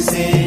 See.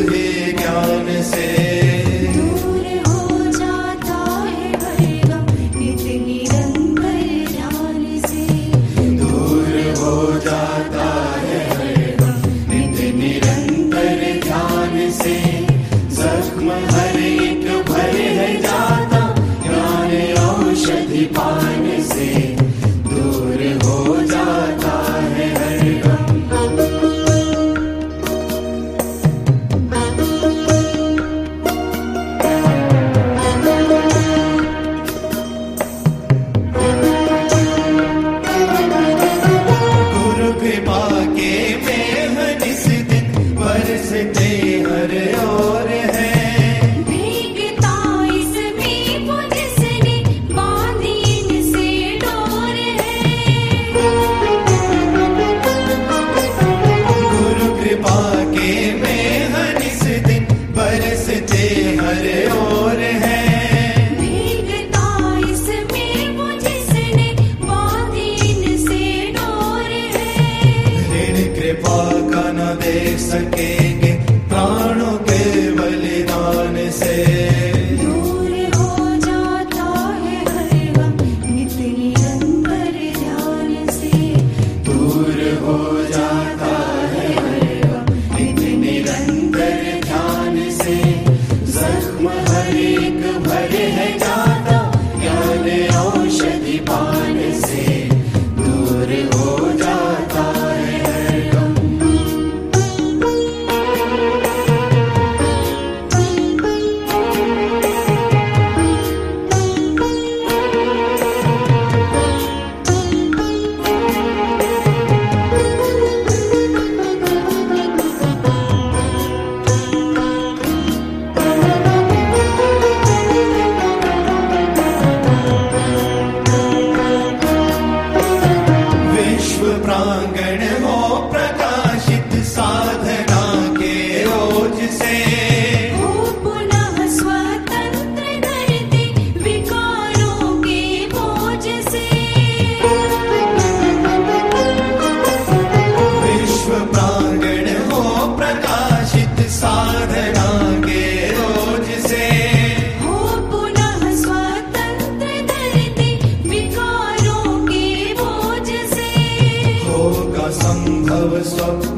Tapovan है बनाते सदगुरु ही ज्ञान से again. Lord.